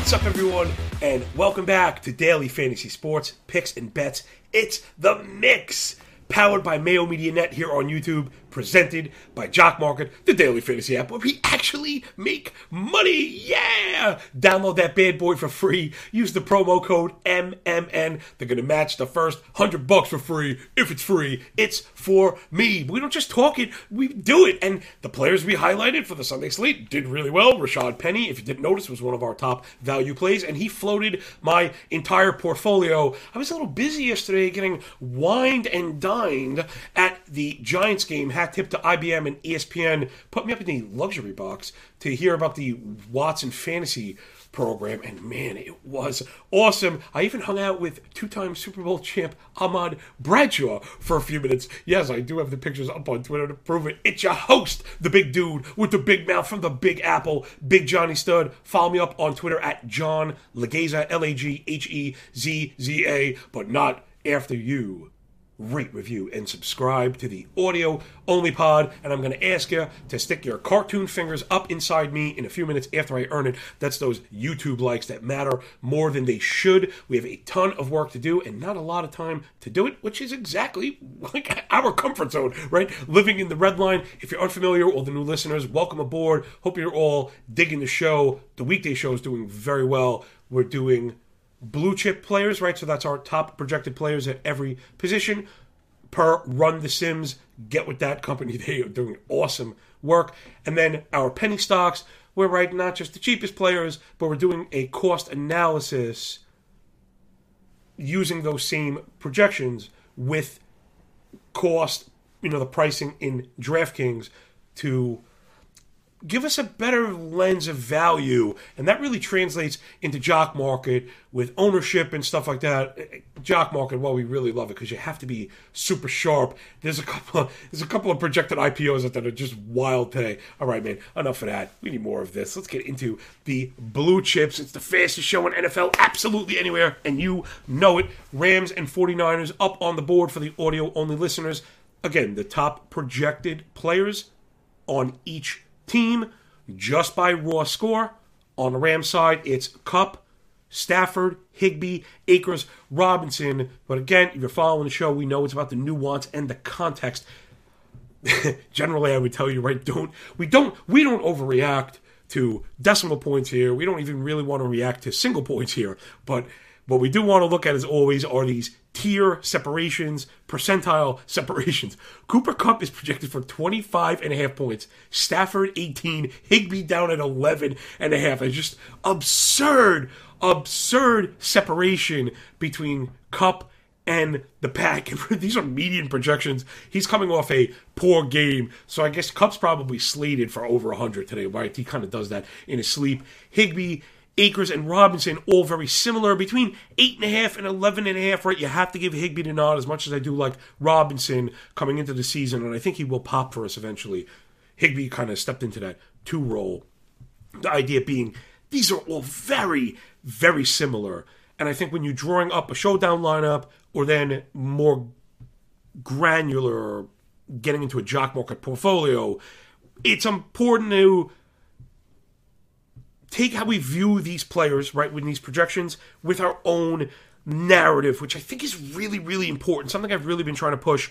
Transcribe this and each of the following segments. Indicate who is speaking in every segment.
Speaker 1: What's up, everyone, and welcome back to Daily Fantasy Sports Picks and Bets. It's the Mix, powered by Mayo Media Net here on YouTube, presented by Jock Market, the Daily Fantasy app, where we actually make money. Yeah! Download that bad boy for free. Use the promo code MMN. They're gonna match the first hundred bucks for free. If it's free, it's for me. We don't just talk it, we do it. And the players we highlighted for the Sunday slate did really well. Rashad Penny, if you didn't notice, was one of our top value plays, and he floated my entire portfolio. I was a little busy yesterday getting wined and dined at the Giants game. Hat tip to IBM and ESPN. Put me up in the luxury box to hear about the Watson fantasy program, and man, it was awesome. I even hung out with two-time Super Bowl champ Ahmad Bradshaw for a few minutes. Yes, I do have the pictures up on Twitter to prove it. It's your host, the big dude with the big mouth from the Big Apple, Big Johnny Stud. Follow me up on Twitter at John Laghezza, L A G H E Z Z A, but not after you rate, review, and subscribe to the audio only pod. And I'm going to ask you to stick your cartoon fingers up inside me in a few minutes after I earn it. That's those YouTube likes that matter more than they should. We have a ton of work to do and not a lot of time to do it, which is exactly like our comfort zone, right? Living in the red line. If you're unfamiliar, all the new listeners, welcome aboard. Hope you're all digging the show. The weekday show is doing very well. We're doing blue chip players, right? So that's our top projected players at every position per Run the Sims. Get with that company. They are doing awesome work. And then our penny stocks, we're right not just the cheapest players, but we're doing a cost analysis using those same projections with cost, you know, the pricing in DraftKings to give us a better lens of value and that really translates into jock market with ownership and stuff like that. Jock market well we really love it because you have to be super sharp. There's a couple of, there's a couple of projected ipos that are just wild today. All right man enough of that. We need more of this. Let's get into the blue chips. It's the fastest show in nfl absolutely anywhere and you know it. Rams and 49ers up on the board for the audio only listeners. Again the top projected players on each team just by raw score. On the Rams side, it's Kupp, Stafford, Higbee, Akers, Robinson. But again, if you're following the show, we know it's about the nuance and the context. Generally, I would tell you, right? Don't we don't we don't overreact to decimal points here. We don't even really want to react to single points here. But what we do want to look at, as always, are these tier separations, percentile separations. Cooper Kupp is projected for 25 and a half points. Stafford 18, Higbee down at 11 and a half. It's just absurd, absurd separation between Kupp and the pack. These are median projections. He's coming off a poor game, so I guess Kupp's probably slated for over 100 today, right? He kind of does that in his sleep. Higbee Akers and Robinson, all very similar, between eight and a half and eleven and a half. Right, you have to give Higbee the nod as much as I do like Robinson coming into the season, and I think he will pop for us eventually. Higbee kind of stepped into that two role. The idea being these are all very, very similar, and I think when you're drawing up a showdown lineup or then more granular, getting into a jock market portfolio, it's important to take how we view these players, right, with these projections, with our own narrative, which I think is really, really important. Something I've really been trying to push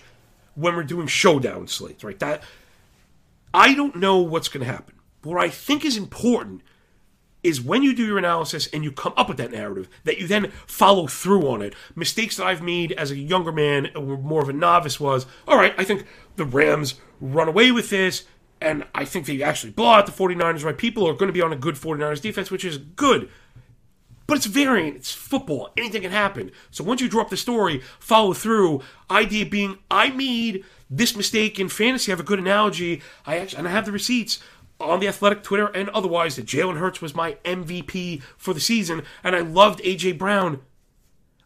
Speaker 1: when we're doing showdown slates, right? That I don't know what's going to happen. But what I think is important is when you do your analysis and you come up with that narrative, that you then follow through on it. Mistakes that I've made as a younger man or more of a novice was, all right, I think the Rams run away with this and I think they actually blow out the 49ers, right? People are going to be on a good 49ers defense, which is good. But it's variant, it's football, anything can happen. So once you drop the story, follow through. Idea being, I made this mistake in fantasy. I have a good analogy. I actually, and I have the receipts on the athletic Twitter and otherwise that Jalen Hurts was my MVP for the season, and I loved AJ Brown.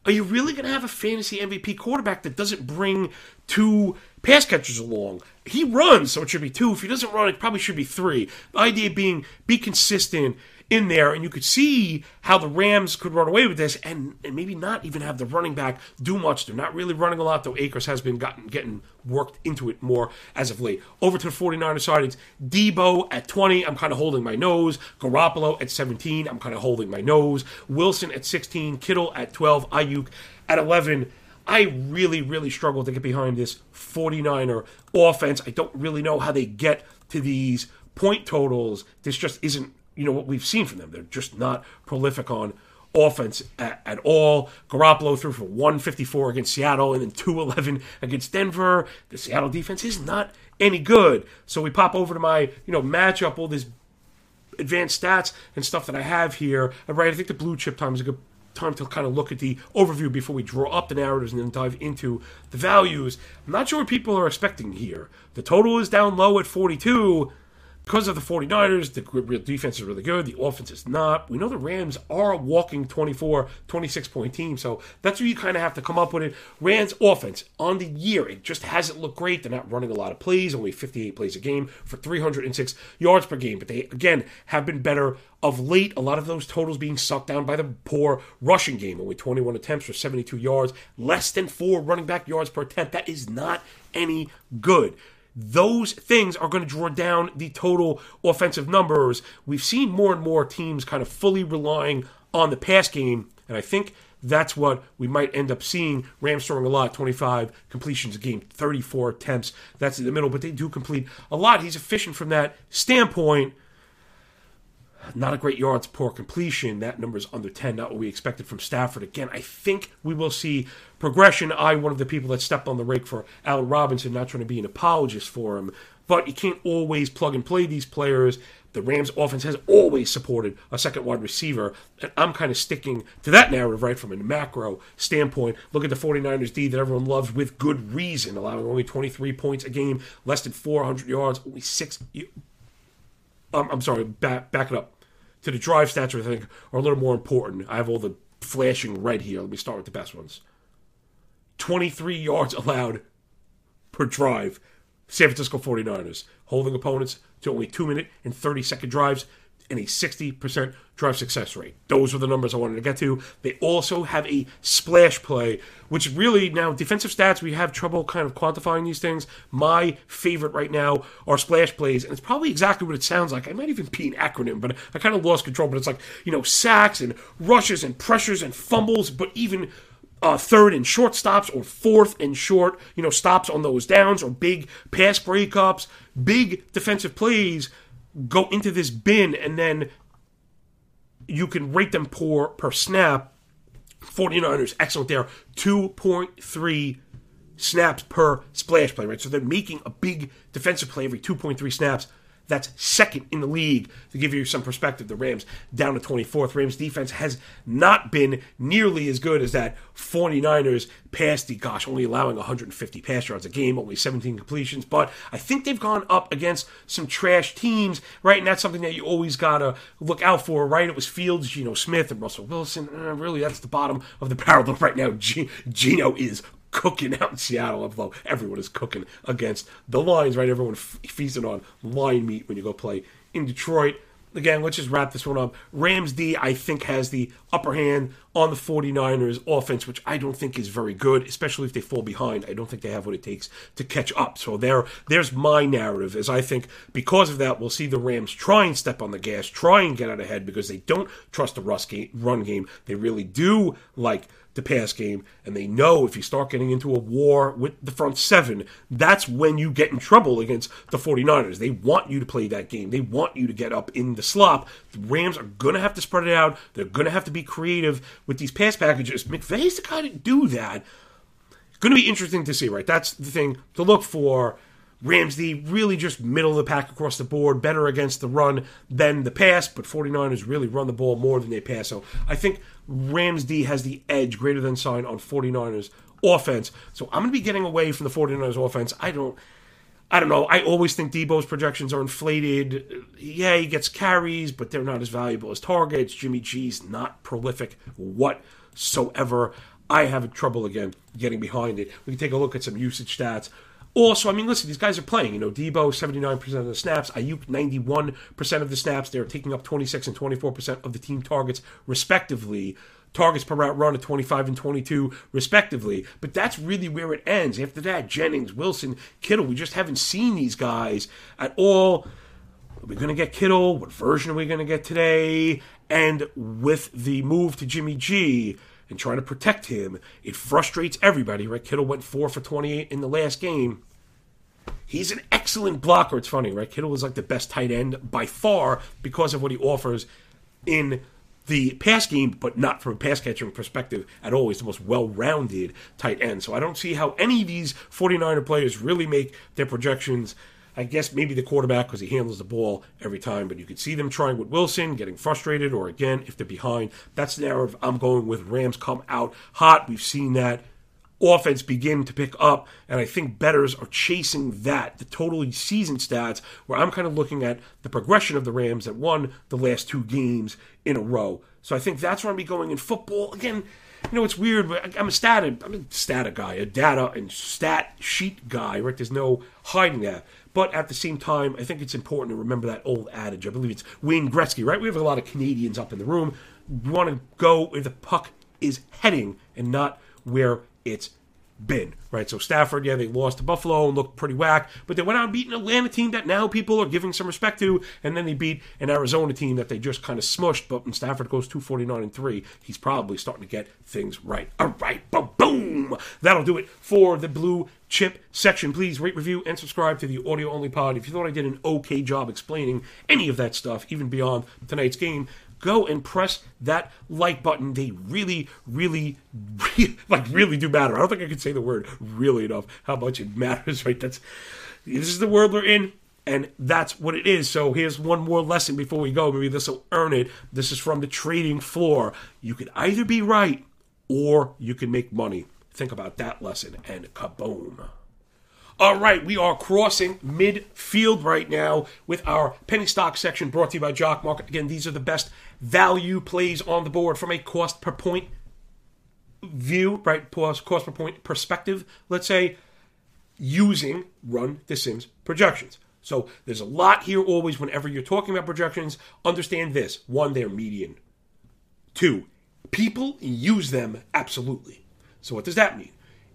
Speaker 1: Are you really going to have a fantasy MVP quarterback that doesn't bring two pass catchers along. He runs, so it should be two. If he doesn't run, it probably should be three. The idea being be consistent in there, and you could see how the Rams could run away with this, and, and maybe not even have the running back do much. They're not really running a lot, though Akers has been gotten getting worked into it more as of late. Over to the 49ers side, it's Deebo at 20. I'm kind of holding my nose. Garoppolo at 17. I'm kind of holding my nose. Wilson at 16. Kittle at 12. Aiyuk at 11. I really, really struggle to get behind this 49er offense. I don't really know how they get to these point totals. This just isn't you know what we've seen from them. They're just not prolific on offense at, at, all. Garoppolo threw for 154 against Seattle and then 211 against Denver. The Seattle defense is not any good. So we pop over to my, you know, matchup, all this advanced stats and stuff that I have here. Right, I think the blue chip time is a good time to kind of look at the overview before we draw up the narratives and then dive into the values. I'm not sure what people are expecting here. The total is down low at 42 because of the 49ers, the defense is really good. The offense is not. We know the Rams are a walking 24, 26 point team. So that's where you kind of have to come up with it. Rams offense on the year, it just hasn't looked great. They're not running a lot of plays, only 58 plays a game for 306 yards per game. But they, again, have been better of late. A lot of those totals being sucked down by the poor rushing game. Only 21 attempts for 72 yards, less than four running back yards per attempt. That is not any good those things are going to draw down the total offensive numbers. We've seen more and more teams kind of fully relying on the pass game, and I think that's what we might end up seeing. Rams throwing a lot, 25 completions a game, 34 attempts. That's in the middle, but they do complete a lot. He's efficient from that standpoint. Not a great yards per completion. That number is under 10, not what we expected from Stafford. Again, I think we will see progression. I, one of the people that stepped on the rake for Allen Robinson, not trying to be an apologist for him, but you can't always plug and play these players. The Rams offense has always supported a second wide receiver, and I'm kind of sticking to that narrative right from a macro standpoint. Look at the 49ers D that everyone loves with good reason, allowing only 23 points a game, less than 400 yards, only six. Um, I'm sorry, back, back it up to the drive stats, I think, are a little more important. I have all the flashing red here. Let me start with the best ones 23 yards allowed per drive. San Francisco 49ers, holding opponents to only 2 minute and 30 second drives and a 60% drive success rate. Those were the numbers I wanted to get to. They also have a splash play, which really now defensive stats, we have trouble kind of quantifying these things. My favorite right now are splash plays, and it's probably exactly what it sounds like. I might even be an acronym, but I kind of lost control. But it's like, you know, sacks and rushes and pressures and fumbles, but even uh, third and short stops or fourth and short, you know, stops on those downs or big pass breakups, big defensive plays go into this bin and then you can rate them per, per snap. 49ers, excellent there. 2.3 snaps per splash play, right? So they're making a big defensive play every 2.3 snaps. That's second in the league. To give you some perspective, the Rams down to 24th. Rams defense has not been nearly as good as that 49ers pass the gosh, only allowing 150 pass yards a game, only 17 completions. But I think they've gone up against some trash teams, right? And that's something that you always gotta look out for, right? It was Fields, Geno Smith, and Russell Wilson. Uh, really, that's the bottom of the barrel right now. G- Geno is cooking out in Seattle, although everyone is cooking against the Lions, right? Everyone f- feasting on lion meat when you go play in Detroit. Again, let's just wrap this one up. Rams D, I think, has the upper hand on the 49ers offense, which I don't think is very good, especially if they fall behind. I don't think they have what it takes to catch up. So there, there's my narrative, as I think because of that, we'll see the Rams try and step on the gas, try and get out ahead because they don't trust the run game. They really do like the pass game, and they know if you start getting into a war with the front seven, that's when you get in trouble against the 49ers. They want you to play that game. They want you to get up in the slop. The Rams are going to have to spread it out. They're going to have to be creative with these pass packages. McVay's the guy to do that. Going to be interesting to see, right? That's the thing to look for. Rams D really just middle of the pack across the board, better against the run than the pass, but 49ers really run the ball more than they pass. So I think Rams D has the edge greater than sign on 49ers offense. So I'm going to be getting away from the 49ers offense. I don't I don't know. I always think Deebo's projections are inflated. Yeah, he gets carries, but they're not as valuable as targets. Jimmy G's not prolific whatsoever. I have trouble again getting behind it. We can take a look at some usage stats Also, I mean, listen, these guys are playing. You know, Debo, 79% of the snaps, Aiyuk, 91% of the snaps. They're taking up 26 and 24% of the team targets, respectively. Targets per route run at 25 and 22, respectively. But that's really where it ends. After that, Jennings, Wilson, Kittle, we just haven't seen these guys at all. Are we going to get Kittle? What version are we going to get today? And with the move to Jimmy G, and trying to protect him. It frustrates everybody, right? Kittle went four for 28 in the last game. He's an excellent blocker. It's funny, right? Kittle is like the best tight end by far because of what he offers in the pass game, but not from a pass catching perspective at all. He's the most well rounded tight end. So I don't see how any of these 49er players really make their projections I guess maybe the quarterback because he handles the ball every time, but you could see them trying with Wilson, getting frustrated, or again, if they're behind. That's the narrative I'm going with. Rams come out hot. We've seen that offense begin to pick up, and I think betters are chasing that, the total season stats, where I'm kind of looking at the progression of the Rams that won the last two games in a row. So I think that's where I'm be going in football. Again, you know, it's weird, but I'm a stat, I'm a stat guy, a data and stat sheet guy, right? There's no hiding that. But at the same time, I think it's important to remember that old adage. I believe it's Wayne Gretzky, right? We have a lot of Canadians up in the room. We want to go where the puck is heading and not where it's been, right? So Stafford, yeah, they lost to Buffalo and looked pretty whack, but they went out and beat an Atlanta team that now people are giving some respect to, and then they beat an Arizona team that they just kind of smushed. But when Stafford goes 249 and 3, he's probably starting to get things right. All right, boom! That'll do it for the blue chip section. Please rate, review, and subscribe to the audio only pod. If you thought I did an okay job explaining any of that stuff, even beyond tonight's game, go and press that like button. They really, really, really, like really do matter. I don't think I can say the word really enough. How much it matters, right? That's this is the world we're in. And that's what it is. So here's one more lesson before we go. Maybe this will earn it. This is from the trading floor. You could either be right or you can make money. Think about that lesson and kaboom. All right, we are crossing midfield right now with our penny stock section brought to you by Jock Market. Again, these are the best value plays on the board from a cost per point view, right? Cost per point perspective, let's say, using Run the Sims projections. So there's a lot here always whenever you're talking about projections. Understand this one, they're median. Two, people use them absolutely. So what does that mean?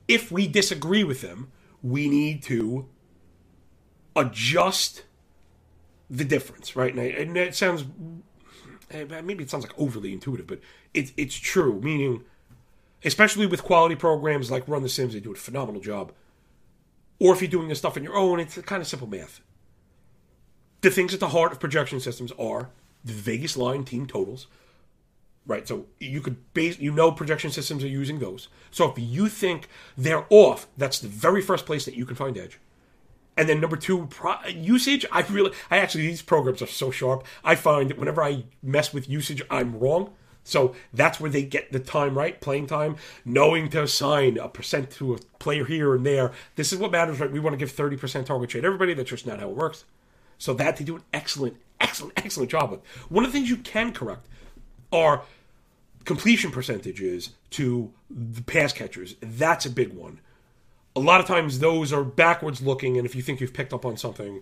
Speaker 1: If we disagree with them, we need to adjust the difference, right? And, I, and it sounds eh, maybe it sounds like overly intuitive, but it's it's true. Meaning, especially with quality programs like Run the Sims, they do a phenomenal job. Or if you're doing this stuff on your own, it's kind of simple math. The things at the heart of projection systems are the Vegas line team totals, right? So you could base, you know, projection systems are using those. So if you think they're off, that's the very first place that you can find edge. And then number two, pro- usage. I really, I actually, these programs are so sharp. I find that whenever I mess with usage, I'm wrong. So that's where they get the time right, playing time, knowing to assign a percent to a player here and there. This is what matters, right? We want to give 30% target to everybody. That's just not how it works. So that they do an excellent, excellent, excellent job with. One of the things you can correct are completion percentages to the pass catchers. That's a big one. A lot of times those are backwards looking, and if you think you've picked up on something,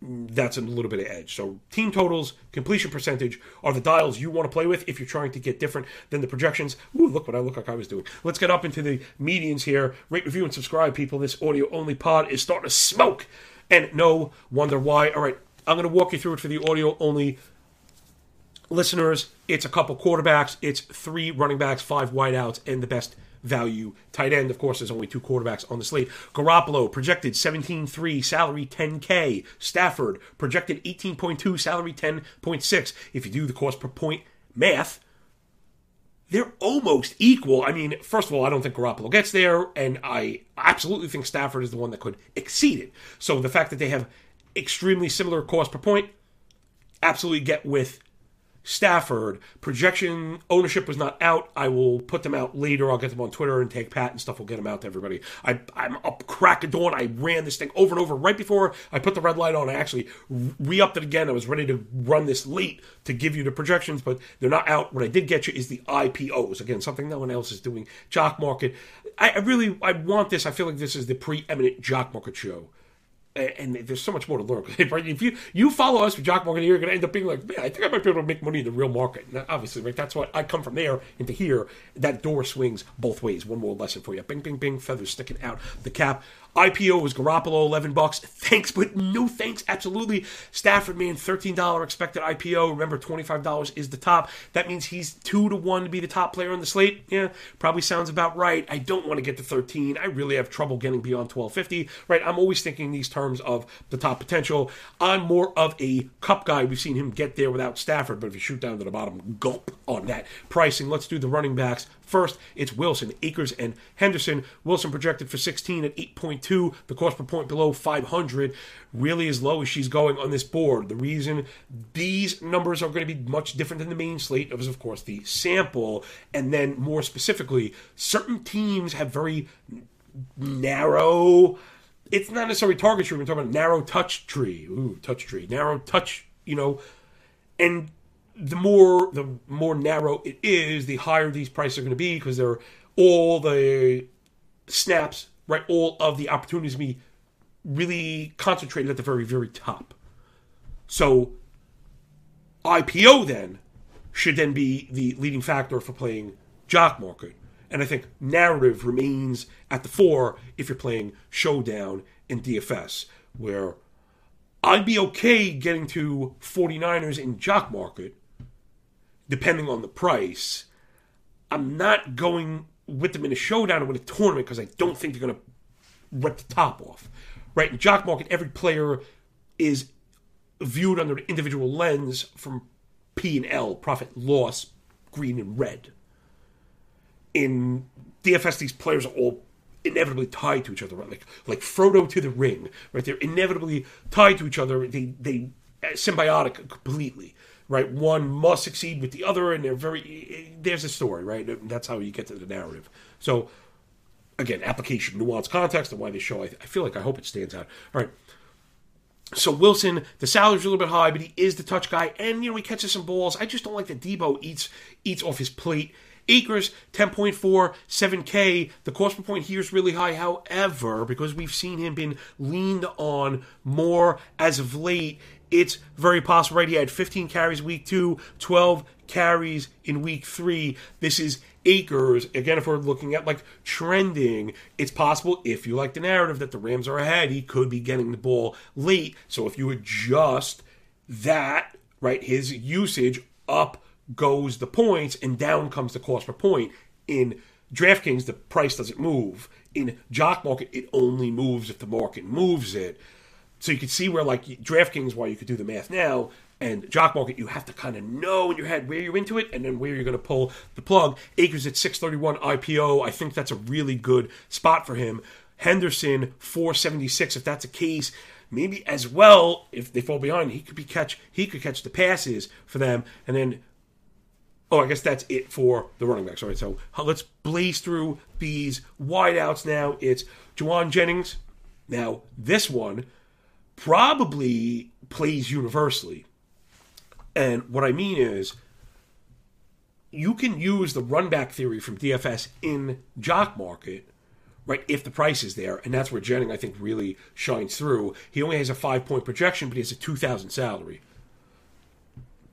Speaker 1: that's a little bit of edge. So team totals, completion percentage are the dials you want to play with if you're trying to get different than the projections. Ooh, look what I look like I was doing. Let's get up into the medians here. Rate, review, and subscribe, people. This audio only pod is starting to smoke. And no wonder why. All right, I'm going to walk you through it for the audio only listeners, it's a couple quarterbacks, it's three running backs, five wideouts, and the best value tight end. Of course, there's only two quarterbacks on the slate. Garoppolo projected 17.3, salary 10K. Stafford projected 18.2, salary 10.6. If you do the cost per point math, they're almost equal. I mean, first of all, I don't think Garoppolo gets there, and I absolutely think Stafford is the one that could exceed it. So the fact that they have extremely similar cost per point, absolutely get with Stafford. Projection ownership was not out. I will put them out later. I'll get them on Twitter and take Pat and stuff. We'll get them out to everybody. I, I'm up crack of dawn. I ran this thing over and over right before I put the red light on. I actually re upped it again. I was ready to run this late to give you the projections, but they're not out. What I did get you is the IPOs. Again, something no one else is doing. Jock market. I, I really I want this. I feel like this is the preeminent jock market show and there's so much more to learn. If you you follow us for jock market, you're going to end up being like, man, I think I might be able to make money in the real market. Obviously, right? That's what I come from there into here. That door swings both ways. One more lesson for you. Bing, bing, bing. Feathers sticking out the cap. IPO was Garoppolo, 11 bucks. Thanks, but no thanks. Absolutely. Stafford, man, $13 expected IPO. Remember, $25 is the top. That means he's 2 to 1 to be the top player on the slate. Yeah, probably sounds about right. I don't want to get to 13. I really have trouble getting beyond 1250, right? I'm always thinking these terms of the top potential. I'm more of a Kupp guy. We've seen him get there without Stafford, but if you shoot down to the bottom, gulp on that pricing. Let's do the running backs. First, it's Wilson, Akers, and Henderson. Wilson projected for 16 at 8.2. The cost per point below 500. Really as low as she's going on this board. The reason these numbers are going to be much different than the main slate is, of course, the sample. And then more specifically, certain teams have very narrow. It's not necessarily target tree. We're talking about narrow touch tree. Ooh, touch tree. Narrow touch, you know. And the more the more narrow it is, the higher these prices are going to be because they're all the snaps, right? All of the opportunities be really concentrated at the very very top. So IPO then should then be the leading factor for playing jock market. And I think narrative remains at the fore if you're playing showdown in DFS, where I'd be okay getting to 49ers in jock market depending on the price. I'm not going with them in a showdown or with a tournament because I don't think they're going to rip the top off. Right? In jock market, every player is viewed under an individual lens from P and L, profit, loss, green and red. In DFS, these players are all inevitably tied to each other, right? Like like Frodo to the ring, right? They're inevitably tied to each other. They they uh, symbiotic completely right? One must succeed with the other, and they're very. There's a story, right? That's how you get to the narrative. So, again, application, nuance, context, and why they show. I, I feel like I hope it stands out. All right. So Wilson, the salary's a little bit high, but he is the touch guy, and you know he catches some balls. I just don't like that Deebo eats eats off his plate. Akers, 10.4, 7K. The cost per point here is really high. However, because we've seen him been leaned on more as of late, it's very possible, right? He had 15 carries week two, 12 carries in week three. This is Akers. Again, if we're looking at like trending, it's possible if you like the narrative that the Rams are ahead, he could be getting the ball late. So if you adjust that, right, his usage up goes the points and down comes the cost per point. In DraftKings, the price doesn't move. In Jock Market, it only moves if the market moves it. So you could see where like DraftKings, why you could do the math now, and Jock Market, you have to kind of know in your head where you're into it and then where you're going to pull the plug. Akers at 631 IPO, I think that's a really good spot for him. Henderson 476, if that's the case, maybe as well if they fall behind, he could be catch he could catch the passes for them, and then. Oh, I guess that's it for the running backs. All right, so uh, let's blaze through these wideouts now. It's Jauan Jennings. Now, this one, probably plays universally. And what I mean is, you can use the run back theory from DFS in jock market, right? If the price is there, and that's where Jennings I think really shines through. He only has a five point projection, but he has a two thousand salary.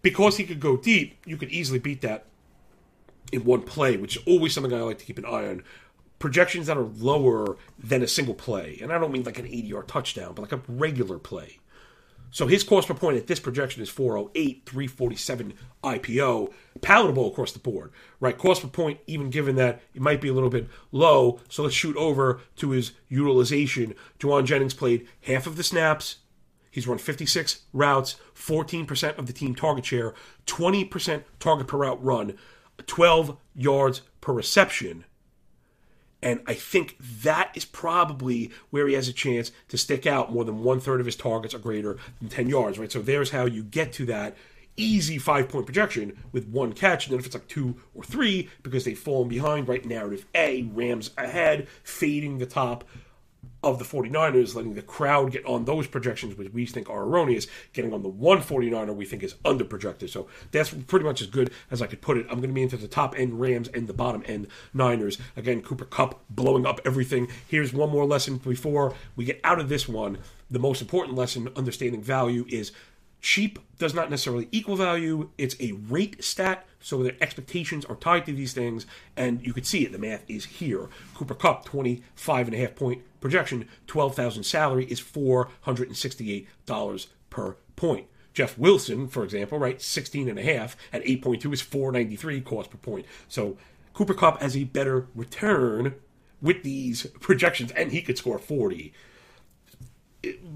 Speaker 1: Because he could go deep, you could easily beat that in one play, which is always something I like to keep an eye on projections that are lower than a single play. And I don't mean like an 80 yard touchdown, but like a regular play. So his cost per point at this projection is 408, 347 IPO, palatable across the board, right? Cost per point, even given that it might be a little bit low. So let's shoot over to his utilization. Jauan Jennings played half of the snaps. He's run 56 routes, 14% of the team target share, 20% target per route run, 12 yards per reception. And I think that is probably where he has a chance to stick out more than one third of his targets are greater than 10 yards, right? So there's how you get to that easy five point projection with one catch. And then if it's like two or three, because they've fallen behind, right? Narrative A, Rams ahead, fading the top of the 49ers, letting the crowd get on those projections, which we think are erroneous, getting on the one 49er we think is under projected. So that's pretty much as good as I could put it. I'm going to be into the top end Rams and the bottom end Niners. Again, Cooper Kupp blowing up everything. Here's one more lesson before we get out of this one. The most important lesson, understanding value, is cheap does not necessarily equal value. It's a rate stat, so their expectations are tied to these things, and you could see it. The math is here. Cooper Kupp, 25 and a half point projection, 12,000 salary is $468 per point. Jeff Wilson, for example, right, 16 and a half at 8.2 is 493 cost per point. So Cooper Kupp has a better return with these projections, and he could score 40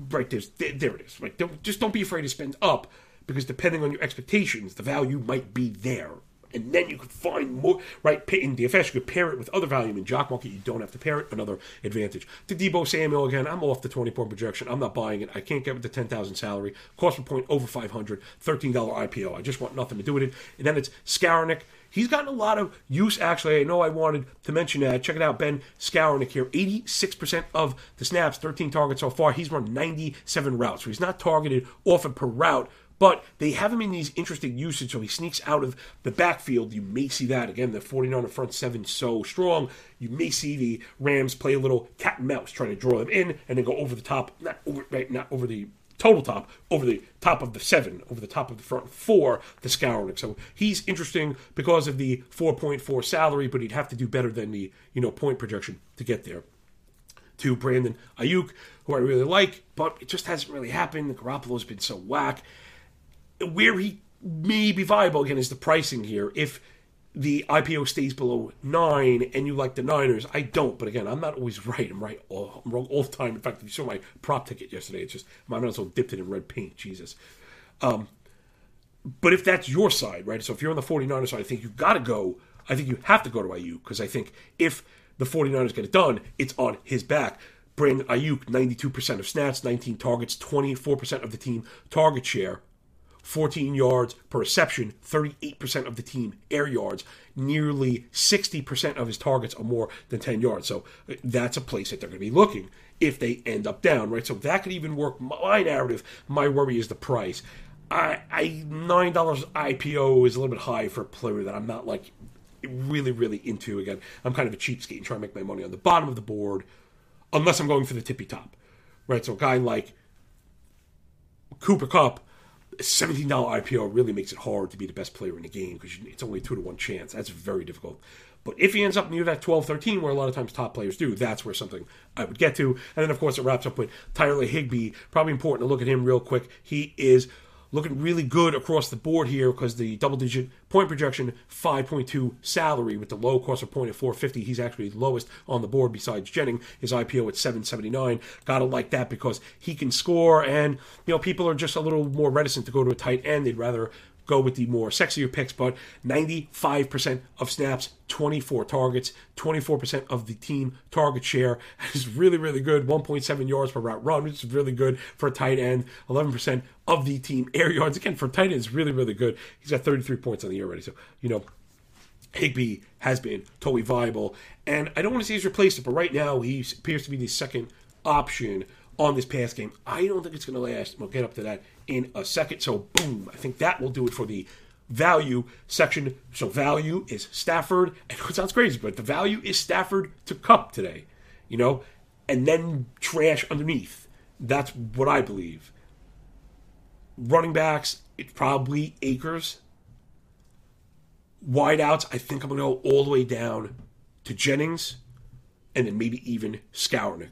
Speaker 1: right there's there it is right don't, just don't be afraid to spend up because depending on your expectations the value might be there and then you could find more right in DFS you could pair it with other value in jock market you don't have to pair it another advantage to Deebo Samuel again I'm off the 20 point projection I'm not buying it I can't get with the 10,000 salary cost per point over 500 $13 IPO I just want nothing to do with it and then it's Skowronek He's gotten a lot of use, actually. I know I wanted to mention that. Check it out, Ben Skowronek here. 86% of the snaps, 13 targets so far. He's run 97 routes. So he's not targeted often per route, but they have him in these interesting usage, so he sneaks out of the backfield. You may see that. Again, the 49 front seven so strong. You may see the Rams play a little cat and mouse, trying to draw them in and then go over the top, not over, right, not over the total top over the top of the seven, over the top of the front four, the Skowronek. So he's interesting because of the 4.4 salary, but he'd have to do better than the you know point projection to get there. To Brandon Aiyuk, who I really like, but it just hasn't really happened. Garoppolo's been so whack. Where he may be viable again is the pricing here. If the IPO stays below nine and you like the Niners. I don't, but again, I'm not always right. I'm right all, I'm wrong all the time. In fact, if you saw my prop ticket yesterday, it's just my mental dipped it in red paint. Jesus. Um, but if that's your side, right? So if you're on the 49ers side, I think you've got to go. I think you have to go to Aiyuk because I think if the 49ers get it done, it's on his back. Brandon Aiyuk, 92% of snaps, 19 targets, 24% of the team target share. 14 yards per reception, 38% of the team air yards, nearly 60% of his targets are more than 10 yards. So uh, that's a place that they're going to be looking if they end up down, right? So that could even work. My narrative, my worry is the price. I, I nine dollars IPO is a little bit high for a player that I'm not like really really into. Again, I'm kind of a cheapskate and trying to make my money on the bottom of the board, unless I'm going for the tippy top, right? So a guy like Cooper Kupp $17 IPO really makes it hard to be the best player in the game because it's only two to one chance. That's very difficult. But if he ends up near that 12 13, where a lot of times top players do, that's where something I would get to. And then, of course, it wraps up with Tyler Higbee. Probably important to look at him real quick. He is looking really good across the board here because the double digit point projection 5.2 salary with the low cost of point at 450 he's actually lowest on the board besides Jennings. His IPO at 779 gotta like that because he can score and you know people are just a little more reticent to go to a tight end. They'd rather go with the more sexier picks, but 95% of snaps, 24 targets, 24% of the team target share is really, really good. 1.7 yards per route run, which is really good for a tight end. 11% of the team air yards. Again, for tight end, is really, really good. He's got 33 points on the year already. So, you know, Higbee has been totally viable. And I don't want to say he's replaced it, but right now he appears to be the second option on this pass game. I don't think it's going to last. We'll get up to that in a second. So, boom, I think that will do it for the value section. So, value is Stafford. And it sounds crazy, but the value is Stafford to Kupp today, you know, and then trash underneath. That's what I believe. Running backs, it's probably Akers. Wideouts, I think I'm going to go all the way down to Jennings and then maybe even Skowronek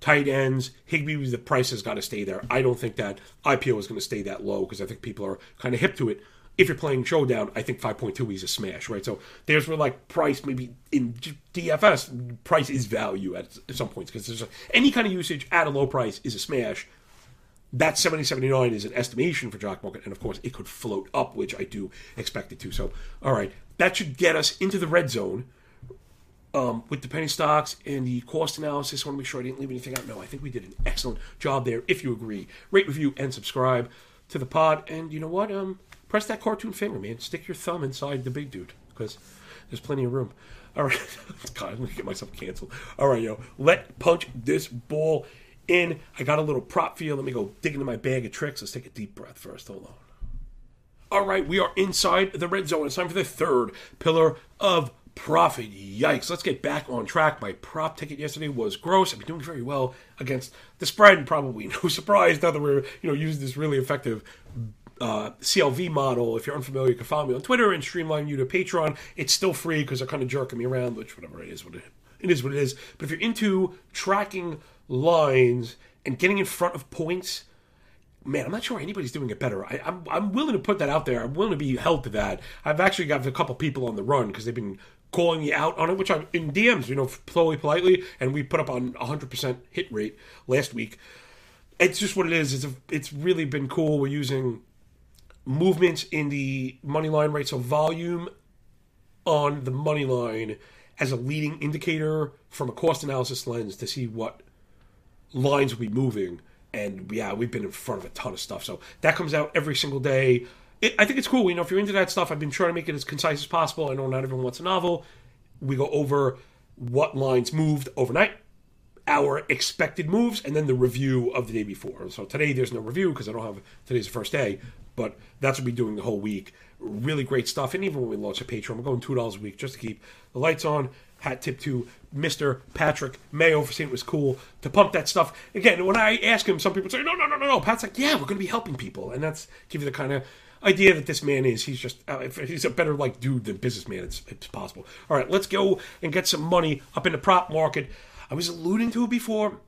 Speaker 1: tight ends. Higbee, the price has got to stay there. I don't think that IPO is going to stay that low because I think people are kind of hip to it. If you're playing showdown, I think 5.2 is a smash, right? So there's where like price maybe in DFS price is value at some points because there's a, any kind of usage at a low price is a smash. That 7079 is an estimation for Jock Market, and of course it could float up, which I do expect it to. So, all right, that should get us into the red zone um, with the penny stocks and the cost analysis. I want to make sure I didn't leave anything out. No, I think we did an excellent job there. If you agree, rate, review, and subscribe to the pod. And you know what? Um, press that cartoon finger, man. Stick your thumb inside the big dude because there's plenty of room. All right, God, I'm gonna get myself canceled. All right, yo, let punch this ball in. I got a little prop for you. Let me go dig into my bag of tricks. Let's take a deep breath first. Hold on. All right, we are inside the red zone. It's time for the third pillar of profit. Yikes. Let's get back on track. My prop ticket yesterday was gross. I've been doing very well against the spread. Probably no surprise now that we're, you know, using this really effective uh, CLV model. If you're unfamiliar, you can follow me on Twitter and streamline you to Patreon. It's still free because they're kind of jerking me around, which whatever it is, what it, it is what it is. But if you're into tracking lines and getting in front of points, man, I'm not sure anybody's doing it better. I, I'm, I'm willing to put that out there. I'm willing to be held to that. I've actually got a couple people on the run because they've been calling me out on it, which I'm in DMs, you know, slowly, politely, and we put up on 100% hit rate last week. It's just what it is. It's a, it's really been cool. We're using movements in the money line rate, so volume on the money line as a leading indicator from a cost analysis lens to see what lines will be moving. And yeah, we've been in front of a ton of stuff. So that comes out every single day. It, I think it's cool. You know, if you're into that stuff, I've been trying to make it as concise as possible. I know not everyone wants a novel. We go over what lines moved overnight, our expected moves, and then the review of the day before. So today there's no review because I don't have today's the first day, but that's what we're doing the whole week. Really great stuff. And even when we launch a Patreon, we're going two dollars a week just to keep the lights on. Hat tip to Mr. Patrick Mayo for saying it was cool to pump that stuff. Again, when I ask him, some people say, no, no, no, no, no. Pat's like, yeah, we're going to be helping people. And that's give you the kind of idea that this man is. He's just uh, he's a better like dude than businessman. It's it's possible. All right, let's go and get some money up in the prop market. I was alluding to it before,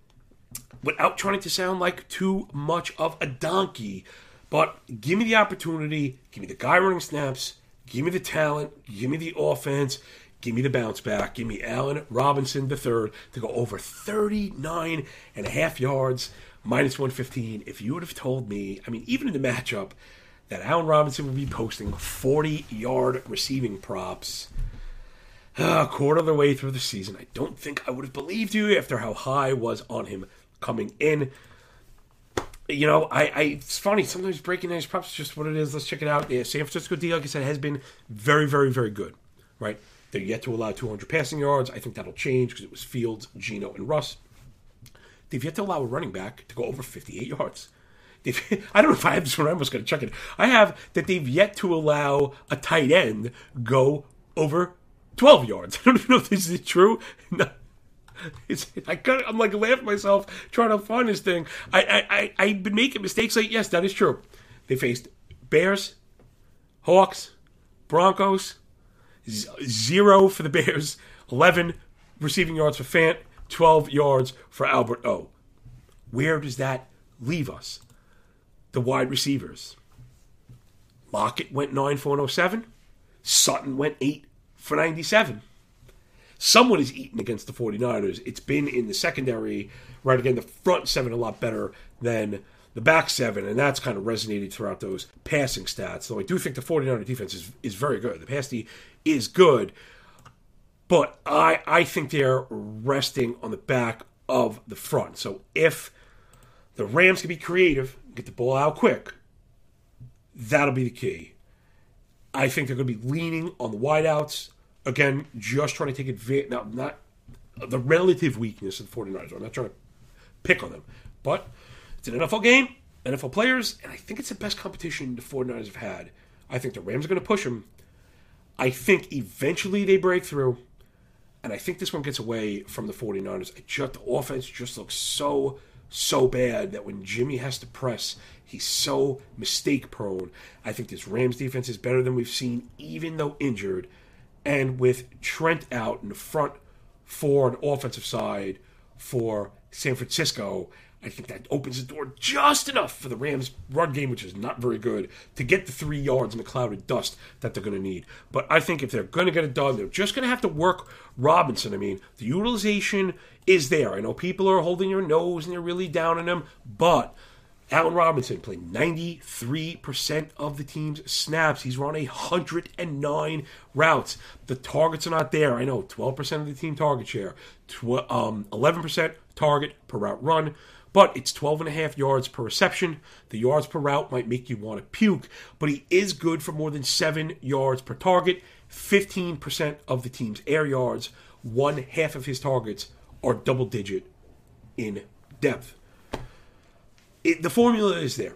Speaker 1: without trying to sound like too much of a donkey. But give me the opportunity. Give me the guy running snaps. Give me the talent. Give me the offense. Give me the bounce back. Give me Allen Robinson III to go over 39 and a half yards, minus 115. If you would have told me, I mean, even in the matchup, that Allen Robinson would be posting 40 yard receiving props a quarter of the way through the season. I don't think I would have believed you after how high was on him coming in. You know, I, I it's funny sometimes breaking these props is just what it is. Let's check it out. Yeah, San Francisco D, like I said, has been very, very, very good. Right, they're yet to allow 200 passing yards. I think that'll change because it was Fields, Geno, and Russ. They've yet to allow a running back to go over 58 yards. I don't know if I have this one. I was going to check it. I have that they've yet to allow a tight end go over 12 yards. I don't even know if this is true. No. It's, I got, I'm like laughing myself trying to find this thing. I, I, I, I've been making mistakes. Like, yes, that is true. They faced Bears, Hawks, Broncos, zero for the Bears, 11 receiving yards for Fant, 12 yards for Albert O. Where does that leave us? The wide receivers. Lockett went 9 for 107. Sutton went 8 for 97. Someone is eating against the 49ers. It's been in the secondary, right again, the front seven a lot better than the back seven, and that's kind of resonated throughout those passing stats. Though I do think the 49er defense is, is very good. The pass D is good, but I, I think they're resting on the back of the front. So if the Rams can be creative, get the ball out quick. That'll be the key. I think they're going to be leaning on the wideouts. Again, just trying to take advantage. Now, not the relative weakness of the 49ers. I'm not trying to pick on them. But it's an NFL game, NFL players, and I think it's the best competition the 49ers have had. I think the Rams are going to push them. I think eventually they break through. And I think this one gets away from the 49ers. just, the offense just looks so so bad that when Jimmy has to press, he's so mistake prone. I think this Rams defense is better than we've seen, even though injured. And with Trent out in the front for an offensive side for San Francisco, I think that opens the door just enough for the Rams' run game, which is not very good, to get the three yards in the cloud of dust that they're going to need. But I think if they're going to get it done, they're just going to have to work Robinson. I mean, the utilization is there. I know people are holding their nose and they're really down on him, but Allen Robinson played 93% of the team's snaps. He's run 109 routes. The targets are not there. I know 12% of the team target share, um, 11% target per route run. But it's 12 and a half yards per reception. The yards per route might make you want to puke, but he is good for more than seven yards per target. 15% of the team's air yards, one half of his targets are double digit in depth. It, the formula is there,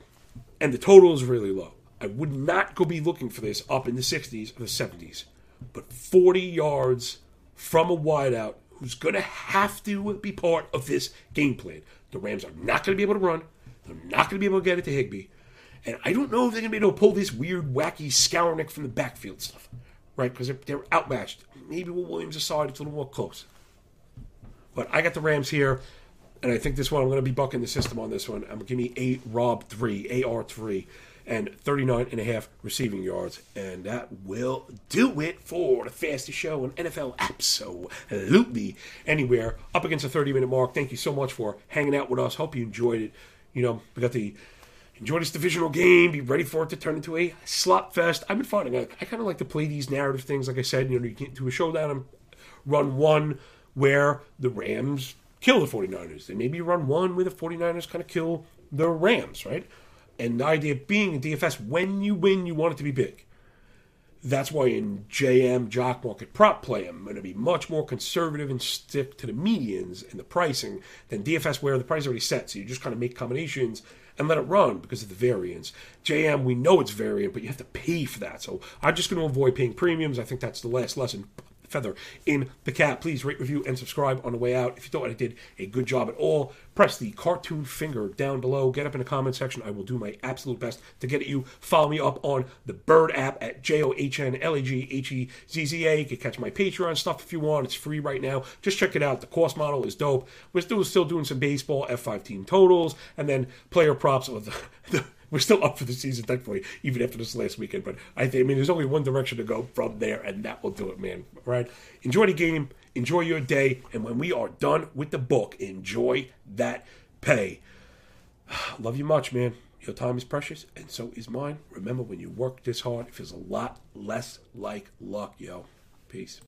Speaker 1: and the total is really low. I would not go be looking for this up in the 60s or the 70s, but 40 yards from a wideout who's going to have to be part of this game plan. The Rams are not going to be able to run. They're not going to be able to get it to Higbee. And I don't know if they're going to be able to pull this weird, wacky Skowronek from the backfield stuff, right? Because they're, they're outmatched. Maybe with Williams aside, it's a little more close. But I got the Rams here, and I think this one I'm going to be bucking the system on this one. I'm going to give me a Rob three, AR three, and 39 and a half receiving yards, and that will do it for the fastest show on NFL absolutely anywhere up against the 30 minute mark. Thank you so much for hanging out with us. Hope you enjoyed it. You know, we got the enjoy this divisional game. Be ready for it to turn into a slot fest. I've been finding I, I kind of like to play these narrative things. Like I said, you know, you get to a showdown and run one where the Rams kill the 49ers. Then maybe run one where the 49ers kind of kill the Rams, right? And the idea being in DFS, when you win, you want it to be big. That's why in JM Jock Market Prop Play, I'm going to be much more conservative and stick to the medians and the pricing than DFS, where the price is already set. So you just kind of make combinations and let it run because of the variance. JM, we know it's variant, but you have to pay for that. So I'm just going to avoid paying premiums. I think that's the last lesson feather in the cap. Please rate, review, and subscribe on the way out. If you thought I did a good job at all, press the cartoon finger down below. Get up in the comment section. I will do my absolute best to get at you. Follow me up on the Bird app at J O H N L E G H E Z Z A. You can catch my Patreon stuff if you want. It's free right now. Just check it out. The course model is dope. We're still still doing some baseball F5 team totals and then player props of the, the we're still up for the season, thankfully, even after this last weekend. But I think, I mean, there's only one direction to go from there, and that will do it, man. All right? Enjoy the game, enjoy your day, and when we are done with the book, enjoy that pay. Love you much, man. Your time is precious, and so is mine. Remember, when you work this hard, it feels a lot less like luck, yo. Peace.